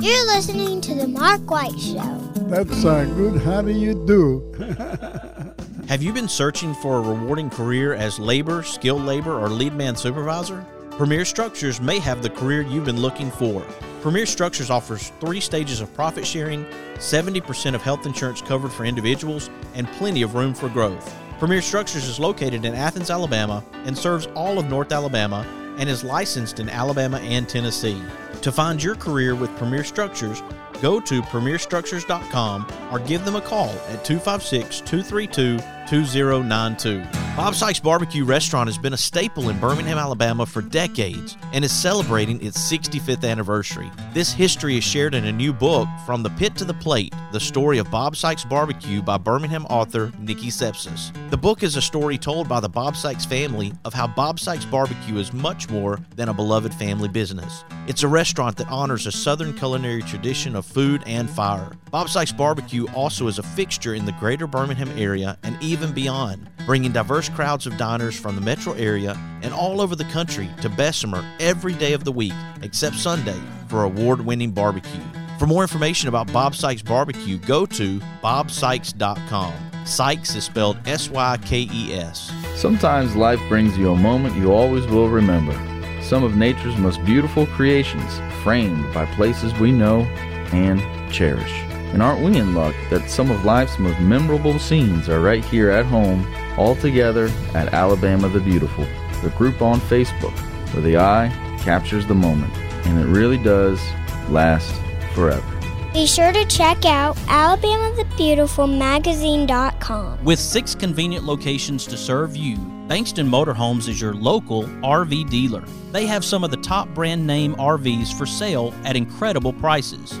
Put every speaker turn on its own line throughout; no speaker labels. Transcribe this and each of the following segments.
You're listening to The Mark White Show.
That's uh, good. How do you do?
Have you been searching for a rewarding career as labor, skilled labor, or lead man supervisor? Premier Structures may have the career you've been looking for. Premier Structures offers three stages of profit sharing, 70% of health insurance covered for individuals, and plenty of room for growth. Premier Structures is located in Athens, Alabama, and serves all of North Alabama and is licensed in Alabama and Tennessee. To find your career with Premier Structures, go to premierstructures.com or give them a call at 256 232 2092. Bob Sykes Barbecue Restaurant has been a staple in Birmingham, Alabama for decades and is celebrating its 65th anniversary. This history is shared in a new book, From the Pit to the Plate The Story of Bob Sykes Barbecue by Birmingham author Nikki Sepsis. The book is a story told by the Bob Sykes family of how Bob Sykes Barbecue is much more than a beloved family business. It's a restaurant that honors a Southern culinary tradition of food and fire. Bob Sykes Barbecue also is a fixture in the greater Birmingham area and even beyond, bringing diverse crowds of diners from the metro area and all over the country to Bessemer every day of the week except Sunday for award winning barbecue. For more information about Bob Sykes Barbecue, go to bobsykes.com. Sykes is spelled S Y K E S.
Sometimes life brings you a moment you always will remember. Some of nature's most beautiful creations, framed by places we know and cherish. And aren't we in luck that some of life's most memorable scenes are right here at home, all together at Alabama the Beautiful, the group on Facebook, where the eye captures the moment, and it really does last forever.
Be sure to check out AlabamaTheBeautifulMagazine.com.
With six convenient locations to serve you, Bankston Motorhomes is your local RV dealer. They have some of the top brand name RVs for sale at incredible prices.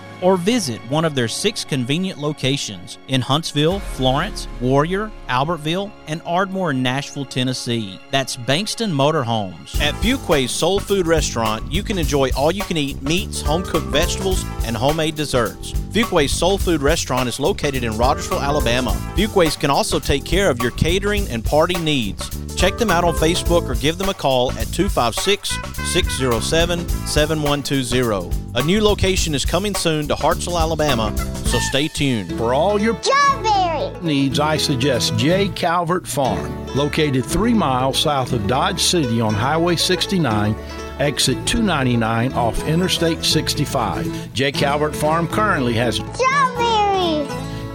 or visit one of their six convenient locations in Huntsville, Florence, Warrior, Albertville, and Ardmore, in Nashville, Tennessee. That's Bankston Motorhomes.
At Fuquay's Soul Food Restaurant, you can enjoy all you can eat meats, home cooked vegetables, and homemade desserts. Fuquay's Soul Food Restaurant is located in Rogersville, Alabama. Fuquay's can also take care of your catering and party needs. Check them out on Facebook or give them a call at 256 607 7120. A new location is coming soon to Hartselle, Alabama, so stay tuned.
For all your
Strawberry!
needs, I suggest J. Calvert Farm, located three miles south of Dodge City on Highway 69, exit 299 off Interstate 65. J. Calvert Farm currently has.
Strawberry!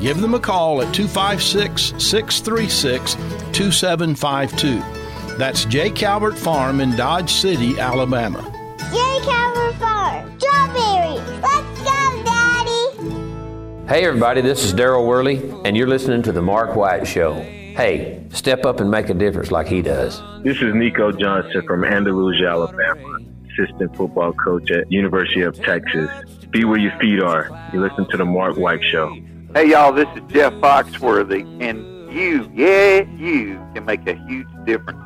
Give them a call at 256 636 2752. That's J. Calvert Farm in Dodge City, Alabama.
J. Farm! Strawberry! Let's go, Daddy!
Hey, everybody, this is Daryl Worley, and you're listening to The Mark White Show. Hey, step up and make a difference like he does.
This is Nico Johnson from Andalusia, Alabama, assistant football coach at University of Texas. Be where your feet are. You listen to the Mark White Show.
Hey y'all, this is Jeff Foxworthy, and you, yeah, you can make a huge difference in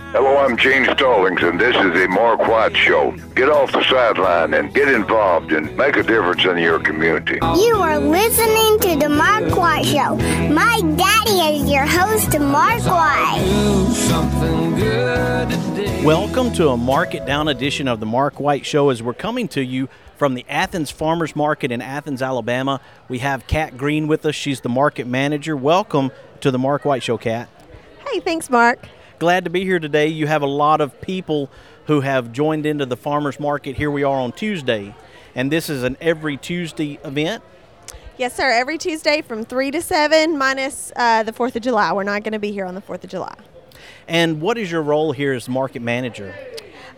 Hello, I'm Gene Stallings, and this is the Mark White Show. Get off the sideline and get involved and make a difference in your community.
You are listening to The Mark White Show. My daddy is your host, Mark White.
Welcome to a market down edition of the Mark White Show as we're coming to you from the Athens Farmers Market in Athens, Alabama. We have Kat Greene with us. She's the market manager. Welcome to the Mark White Show, Kat.
Hey, thanks, Mark.
Glad to be here today. You have a lot of people who have joined into the farmers market. Here we are on Tuesday, and this is an every Tuesday event.
Yes, sir. Every Tuesday from 3 to 7, minus uh, the 4th of July. We're not going to be here on the 4th of July.
And what is your role here as market manager?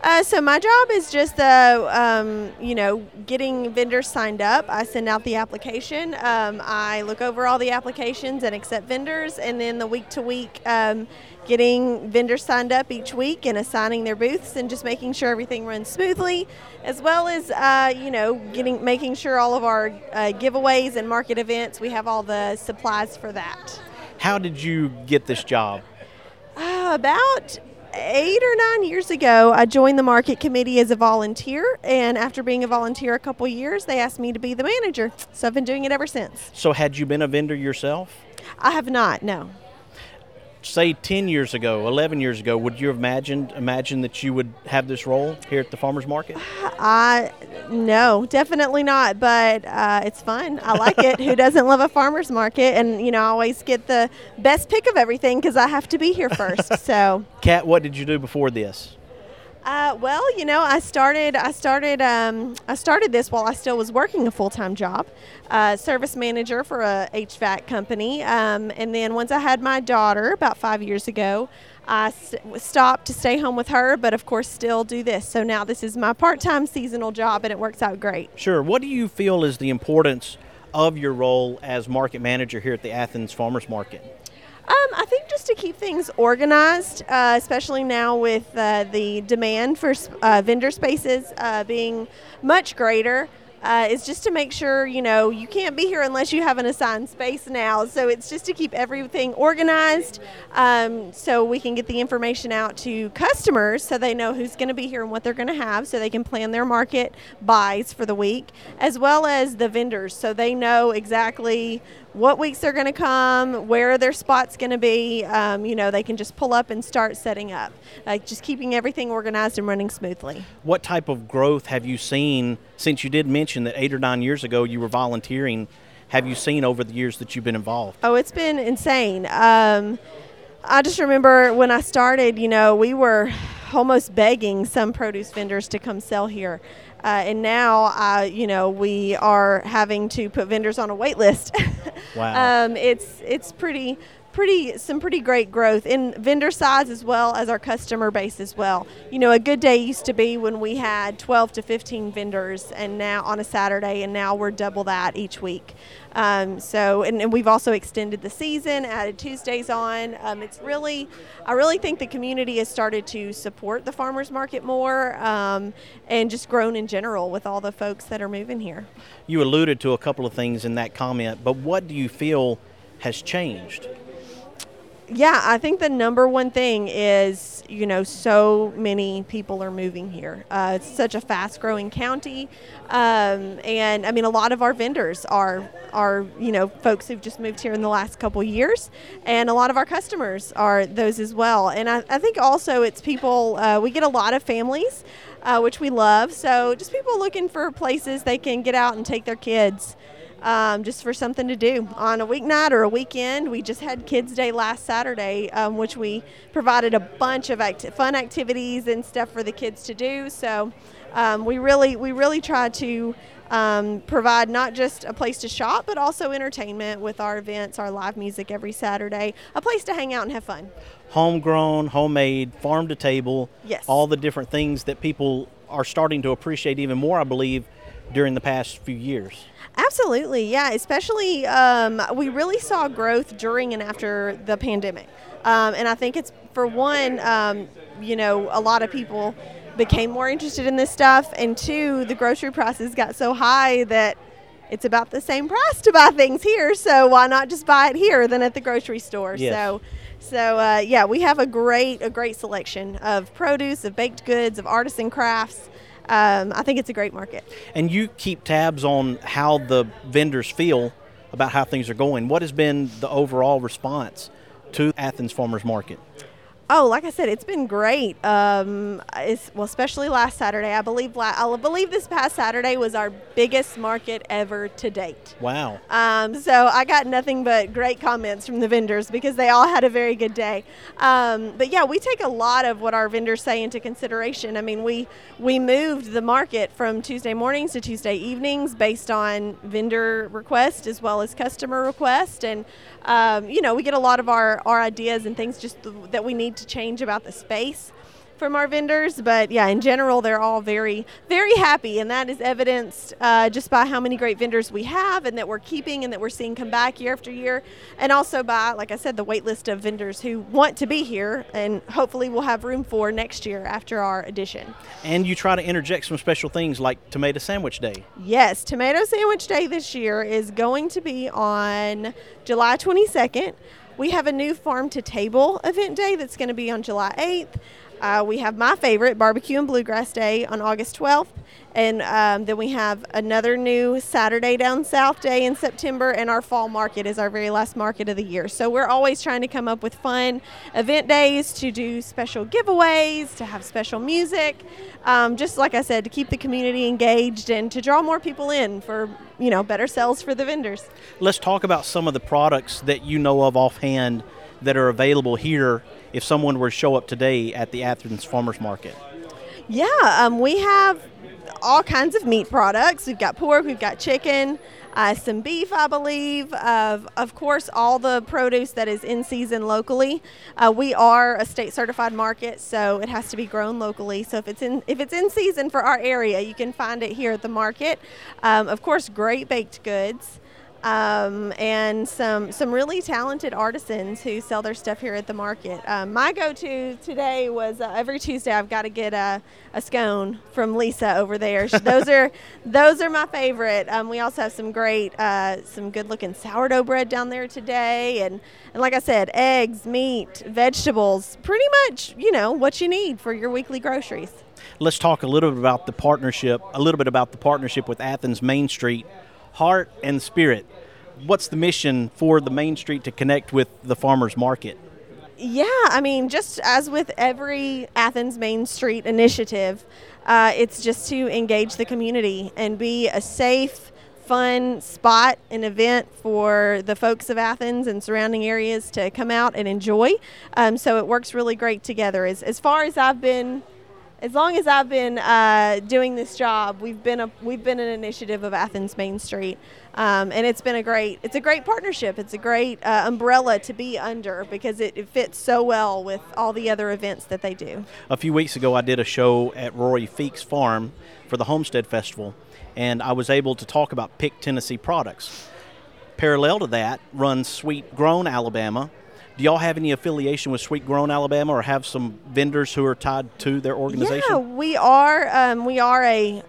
Uh, so my job is just uh, um, you know getting vendors signed up. I send out the application. Um, I look over all the applications and accept vendors, and then the week to week. Um, getting vendors signed up each week and assigning their booths and just making sure everything runs smoothly as well as uh, you know getting making sure all of our uh, giveaways and market events we have all the supplies for that
How did you get this job?
uh, about eight or nine years ago, I joined the market committee as a volunteer, and after being a volunteer a couple years, they asked me to be the manager. So I've been doing it ever since.
So, had you been a vendor yourself?
I have not, no.
Say 10 years ago, 11 years ago, would you have imagined imagine that you would have this role here at the farmers market?
I no, definitely not. But uh, it's fun. I like it. Who doesn't love a farmers market? And you know, I always get the best pick of everything because I have to be here first. so.
Kat, what did you do before this?
Uh, well, you know, I started. I started. Um, I started this while I still was working a full time job, uh, service manager for a HVAC company. Um, and then once I had my daughter about five years ago, I stopped to stay home with her. But of course, still do this. So now this is my part time seasonal job, and it works out great.
Sure. What do you feel is the importance of your role as market manager here at the Athens Farmers Market?
Um, I think just to keep things organized, uh, especially now with uh, the demand for uh, vendor spaces uh, being much greater, uh, is just to make sure you know you can't be here unless you have an assigned space now. So it's just to keep everything organized, um, so we can get the information out to customers, so they know who's going to be here and what they're going to have, so they can plan their market buys for the week, as well as the vendors, so they know exactly what weeks they're going to come, where their spot's going to be. Um, you know, they can just pull up and start setting up, like just keeping everything organized and running smoothly.
What type of growth have you seen since you did mention that eight or nine years ago you were volunteering? Have you seen over the years that you've been involved?
Oh, it's been insane. Um, I just remember when I started, you know, we were almost begging some produce vendors to come sell here. Uh, and now, uh, you know, we are having to put vendors on a wait list.
Wow.
um, it's it's pretty pretty some pretty great growth in vendor size as well as our customer base as well. You know, a good day used to be when we had 12 to 15 vendors, and now on a Saturday, and now we're double that each week. Um, so, and, and we've also extended the season, added Tuesdays on. Um, it's really, I really think the community has started to support the farmers market more, um, and just grown in general with all the folks that are moving here.
You alluded to a couple of things in that comment, but what do you feel has changed?
Yeah, I think the number one thing is, you know, so many people are moving here. Uh, it's such a fast growing county. Um, and I mean, a lot of our vendors are, are, you know, folks who've just moved here in the last couple years. And a lot of our customers are those as well. And I, I think also it's people, uh, we get a lot of families, uh, which we love. So just people looking for places they can get out and take their kids um, just for something to do on a weeknight or a weekend. We just had Kids Day last Saturday, um, which we provided a bunch of acti- fun activities and stuff for the kids to do. So um, we really we really try to um, provide not just a place to shop, but also entertainment with our events, our live music every Saturday, a place to hang out and have fun.
Homegrown, homemade, farm to table,
Yes.
all the different things that people are starting to appreciate even more, I believe, during the past few years.
Absolutely, yeah. Especially, um, we really saw growth during and after the pandemic, um, and I think it's for one, um, you know, a lot of people became more interested in this stuff, and two, the grocery prices got so high that it's about the same price to buy things here. So why not just buy it here than at the grocery store?
Yes.
So. So uh, yeah, we have a great a great selection of produce, of baked goods, of artisan crafts. Um, I think it's a great market.
And you keep tabs on how the vendors feel about how things are going. What has been the overall response to Athens Farmers Market?
Oh, like I said, it's been great. Um, it's, well, especially last Saturday. I believe la- I believe this past Saturday was our biggest market ever to date.
Wow.
Um, so I got nothing but great comments from the vendors because they all had a very good day. Um, but yeah, we take a lot of what our vendors say into consideration. I mean, we we moved the market from Tuesday mornings to Tuesday evenings based on vendor request as well as customer request, and um, you know we get a lot of our our ideas and things just th- that we need to change about the space. From our vendors, but yeah, in general, they're all very, very happy, and that is evidenced uh, just by how many great vendors we have and that we're keeping and that we're seeing come back year after year, and also by, like I said, the wait list of vendors who want to be here and hopefully we'll have room for next year after our addition.
And you try to interject some special things like Tomato Sandwich Day.
Yes, Tomato Sandwich Day this year is going to be on July 22nd. We have a new farm to table event day that's going to be on July 8th. Uh, we have my favorite, Barbecue and Bluegrass Day, on August 12th. And um, then we have another new Saturday Down South Day in September, and our fall market is our very last market of the year. So we're always trying to come up with fun event days to do special giveaways, to have special music, um, just like I said, to keep the community engaged and to draw more people in for you know better sales for the vendors.
Let's talk about some of the products that you know of offhand that are available here if someone were to show up today at the Athens Farmers Market.
Yeah, um, we have all kinds of meat products. We've got pork, we've got chicken, uh, some beef, I believe. Uh, of course, all the produce that is in season locally. Uh, we are a state certified market, so it has to be grown locally. So if it's in if it's in season for our area, you can find it here at the market. Um, of course, great baked goods um, and some some really talented artisans who sell their stuff here at the market. Um, my go-to today was uh, every Tuesday I've got to get a, a scone from Lisa over there. those are those are my favorite. Um, we also have some great uh, some good-looking sourdough bread down there today, and and like I said, eggs, meat, vegetables, pretty much you know what you need for your weekly groceries.
Let's talk a little bit about the partnership, a little bit about the partnership with Athens Main Street heart and spirit. What's the mission for the Main Street to connect with the farmers market?
Yeah, I mean, just as with every Athens Main Street initiative, uh, it's just to engage the community and be a safe, fun spot, and event for the folks of Athens and surrounding areas to come out and enjoy. Um, so it works really great together. As, as far as I've been as long as I've been uh, doing this job, we've been a we've been an initiative of Athens Main Street, um, and it's been a great it's a great partnership. It's a great uh, umbrella to be under because it, it, fits so well with all the other events that they do.
A few weeks ago, I did a show at Rory Feek's farm for the Homestead Festival, and I was able to talk about Pick Tennessee products. Parallel to that runs Sweet Grown Alabama, do y'all have any affiliation with Sweet Grown Alabama, or have some vendors who are tied to their organization?
Yeah, we are. Um, we are a,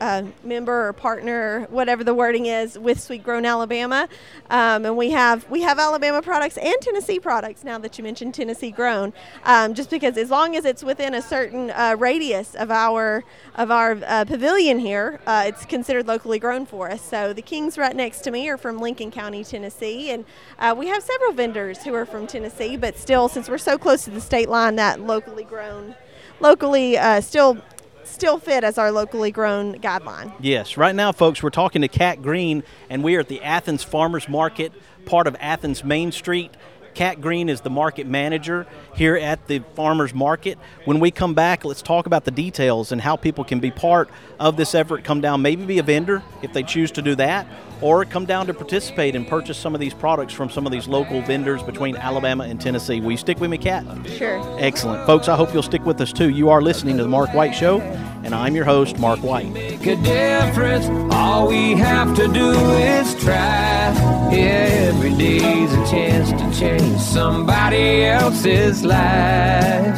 member or partner, whatever the wording is, with Sweet Grown Alabama, um, and we have we have Alabama products and Tennessee products. Now that you mentioned Tennessee grown, um, just because as long as it's within a certain uh, radius of our of our uh, pavilion here, uh, it's considered locally grown for us. So the Kings right next to me are from Lincoln County, Tennessee, and uh, we have several vendors who are from Tennessee but still, since we're so close to the state line, that locally grown, locally uh, still still fit as our locally grown guideline.
Yes. Right now, folks, we're talking to Kat Greene, and we are at the Athens Farmers Market, part of Athens Main Street. Kat Greene is the market manager here at the farmers market. When we come back, let's talk about the details and how people can be part of this effort. Come down, maybe be a vendor if they choose to do that, or come down to participate and purchase some of these products from some of these local vendors between Alabama and Tennessee. Will you stick with me, Kat?
Sure.
Excellent. Folks, I hope you'll stick with us too. You are listening to The Mark White Show, and I'm your host, Mark White.
Make a difference. All we have to do is try. Yeah, every day's a chance to change somebody else's life.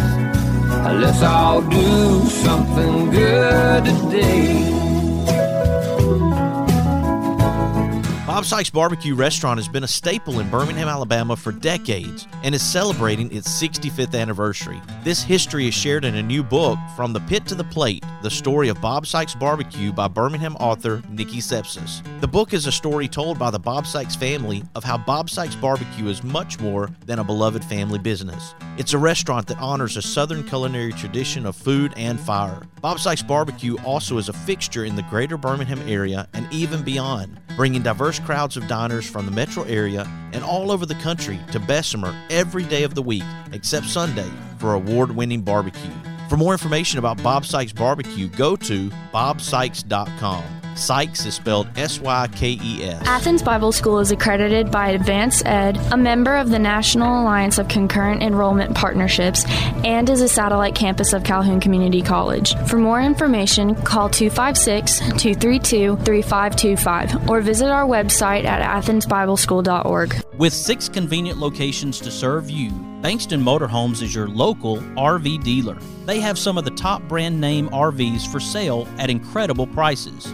Let's all do something good today.
Bob Sykes Barbecue Restaurant has been a staple in Birmingham, Alabama for decades and is celebrating its 65th anniversary. This history is shared in a new book, From the Pit to the Plate The Story of Bob Sykes Barbecue by Birmingham author Nikki Sepsis. The book is a story told by the Bob Sykes family of how Bob Sykes Barbecue is much more than a beloved family business. It's a restaurant that honors a Southern culinary tradition of food and fire. Bob Sykes Barbecue also is a fixture in the greater Birmingham area and even beyond, bringing diverse crowds of diners from the metro area and all over the country to Bessemer every day of the week except Sunday for award winning barbecue. For more information about Bob Sykes Barbecue, go to bobsykes.com.
Sykes is spelled S Y K E S.
Athens Bible School is accredited by AdvancED, a member of the National Alliance of Concurrent Enrollment Partnerships, and is a satellite campus of Calhoun Community College. For more information, call 256 232 3525 or visit our website at athensbibleschool.org.
With six convenient locations to serve you, Bankston Motorhomes is your local RV dealer. They have some of the top brand name RVs for sale at incredible prices.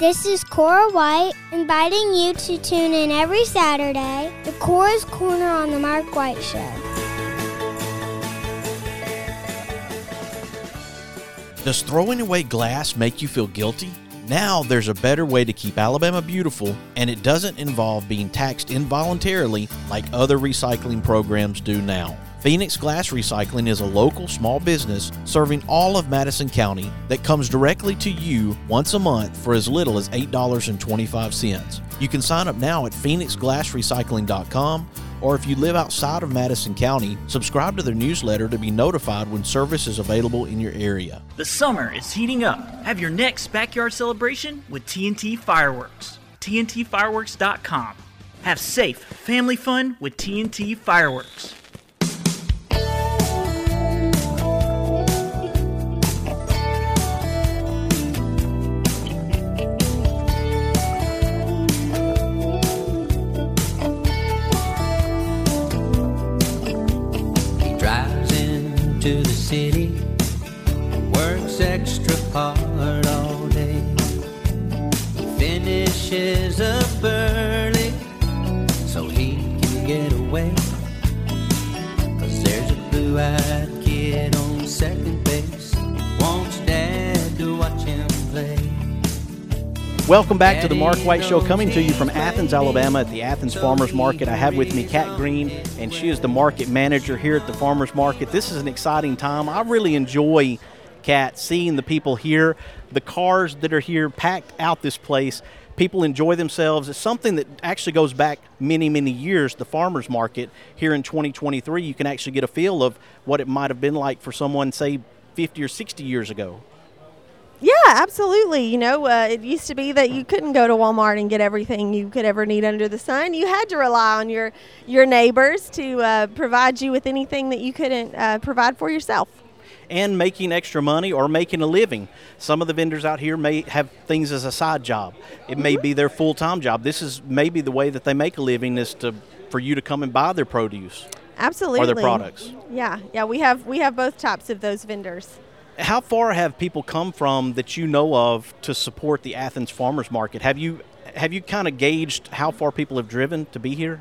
This is Cora White inviting you to tune in every Saturday to Cora's Corner on the Mark White Show.
Does throwing away glass make you feel guilty? Now there's a better way to keep Alabama beautiful, and it doesn't involve being taxed involuntarily like other recycling programs do now. Phoenix Glass Recycling is a local small business serving all of Madison County that comes directly to you once a month for as little as $8.25. You can sign up now at phoenixglassrecycling.com or if you live outside of Madison County, subscribe to their newsletter to be notified when service is available in your area.
The summer is heating up. Have your next backyard celebration with TNT Fireworks. TNTFireworks.com. Have safe family fun with TNT Fireworks.
Away. Cause there's a blue eyed kid on second base, wants dad to watch him play.
Welcome back to the Mark White Show, coming to you from Athens, Alabama at the Athens Farmers Market. I have with me Kat Greene, and she is the market manager here at the Farmers Market. This is an exciting time. I really enjoy, Kat, seeing the people here, the cars that are here packed out this place. People enjoy themselves. It's something that actually goes back many, many years. The farmers market here in 2023, you can actually get a feel of what it might have been like for someone, say, 50 or 60 years ago.
Yeah, absolutely. You know, uh, it used to be that you couldn't go to Walmart and get everything you could ever need under the sun. You had to rely on your your neighbors to uh, provide you with anything that you couldn't uh, provide for yourself.
And making extra money or making a living. Some of the vendors out here may have things as a side job. It may be their full-time job. This is maybe the way that they make a living is to for you to come and buy their produce
Absolutely.
or their products.
Yeah, yeah. We have we have both types of those vendors.
How far have people come from that you know of to support the Athens Farmers Market? Have you have you kind of gauged how far people have driven to be here?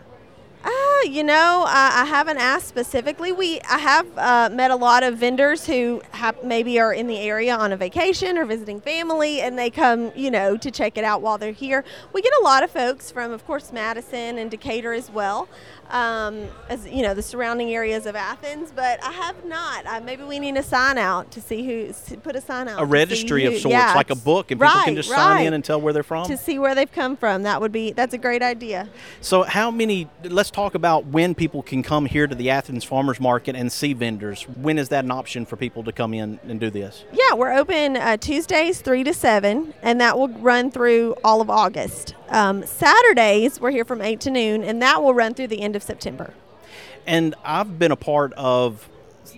You know, I, I haven't asked specifically. We I have uh, met a lot of vendors who have, maybe are in the area on a vacation or visiting family, and they come, you know, to check it out while they're here. We get a lot of folks from, of course, Madison and Decatur as well, um, as you know, the surrounding areas of Athens. But I have not. Uh, maybe we need a sign out to see who to put a sign out.
A registry of sorts,
yeah,
like a book, and people can
right,
just sign in and tell where they're from.
to see where they've come from. That would be that's a great idea.
So, how many? Let's talk about when people can come here to the Athens Farmers Market and see vendors. When is that an option for people to come in and do this?
Yeah, we're open uh, Tuesdays 3 to 7, and that will run through all of August. Um, Saturdays, we're here from 8 to noon, and that will run through the end of September.
And I've been a part of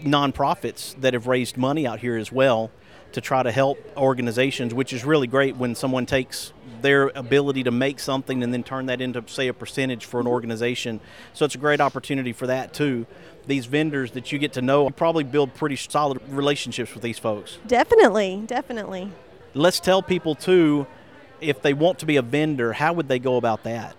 nonprofits that have raised money out here as well to try to help organizations, which is really great when someone takes their ability to make something and then turn that into, say, a percentage for an organization. So it's a great opportunity for that too. These vendors that you get to know, you probably build pretty solid relationships with these folks.
Definitely, definitely.
Let's tell people too, if they want to be a vendor, how would they go about that?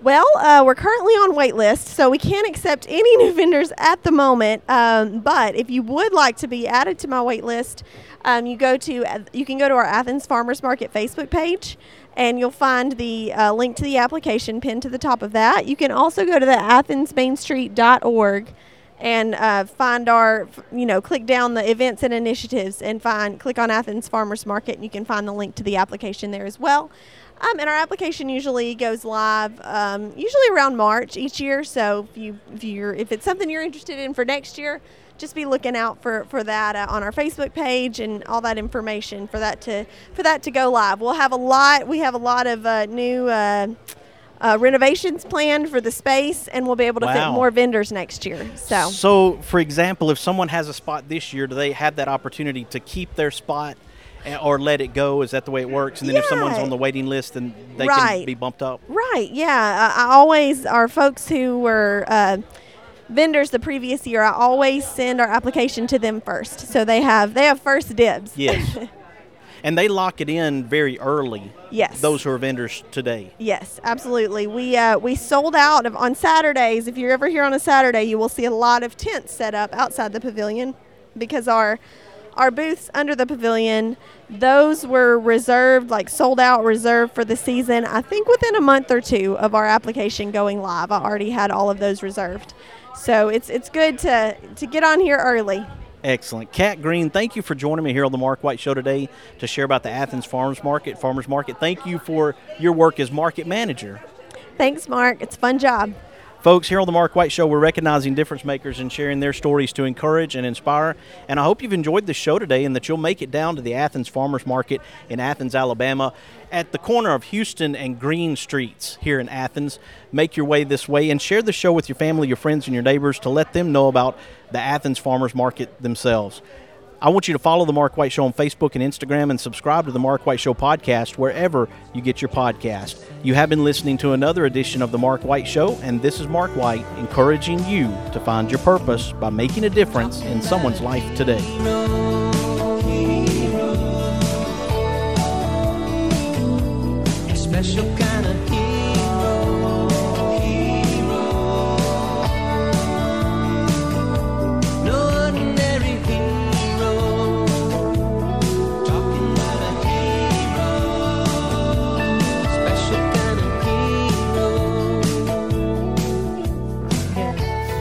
Well, uh, we're currently on waitlist, so we can't accept any new vendors at the moment. Um, but if you would like to be added to my waitlist, um, you go to you can go to our Athens Farmers Market Facebook page, and you'll find the uh, link to the application pinned to the top of that. You can also go to the athensmainstreet.org and uh, find our, you know, click down the events and initiatives and find, click on Athens Farmers Market, and you can find the link to the application there as well. Um, and our application usually goes live um, usually around March each year. So if you if you're if it's something you're interested in for next year, just be looking out for for that uh, on our Facebook page and all that information for that to for that to go live. We'll have a lot. We have a lot of uh, new. Uh, uh, renovations planned for the space, and we'll be able to
Wow.
fit more vendors next year. So,
So, for example, if someone has a spot this year, do they have that opportunity to keep their spot eh, or let it go? Is that the way it works? And then if someone's on the waiting list, then they
Right.
can be bumped up.
Right. Yeah. I, I always our folks who were uh, vendors the previous year. I always send our application to them first, so they have they have first dibs.
Yes. and they lock it in very early.
Yes.
Those who are vendors today.
Yes, absolutely. We uh, we sold out of on Saturdays. If you're ever here on a Saturday, you will see a lot of tents set up outside the pavilion because our our booths under the pavilion those were reserved like sold out reserved for the season i think within a month or two of our application going live i already had all of those reserved so it's it's good to to get on here early
Excellent. Kat Greene, thank you for joining me here on the Mark White Show today to share about the Athens Farmers Market. Farmers Market, thank you for your work as market manager.
thanks mark it's a fun job
Folks, here on the Mark White Show, we're recognizing difference makers and sharing their stories to encourage and inspire. And I hope you've enjoyed the show today and that you'll make it down to the Athens Farmers Market in Athens, Alabama, at the corner of Houston and Green Streets here in Athens. Make your way this way and share the show with your family, your friends, and your neighbors to let them know about the Athens Farmers Market themselves. I want you to follow the Mark White Show on Facebook and Instagram and subscribe to the Mark White Show podcast wherever you get your podcast. You have been listening to another edition of the Mark White Show, and this is Mark White encouraging you to find your purpose by making a difference in someone's life today.
Special kind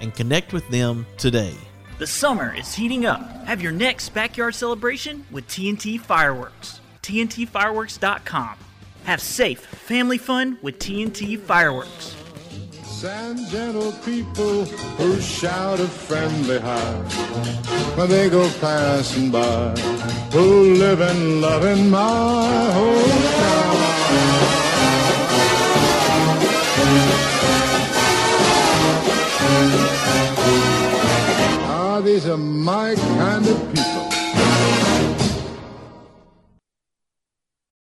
and connect with them today.
The summer is heating up. Have your next backyard celebration with TNT Fireworks. TNTFireworks.com. Have safe family fun with TNT Fireworks.
And gentle people who shout a friendly hi when they go passing by, who live and love in my hometown. These are my kind of people.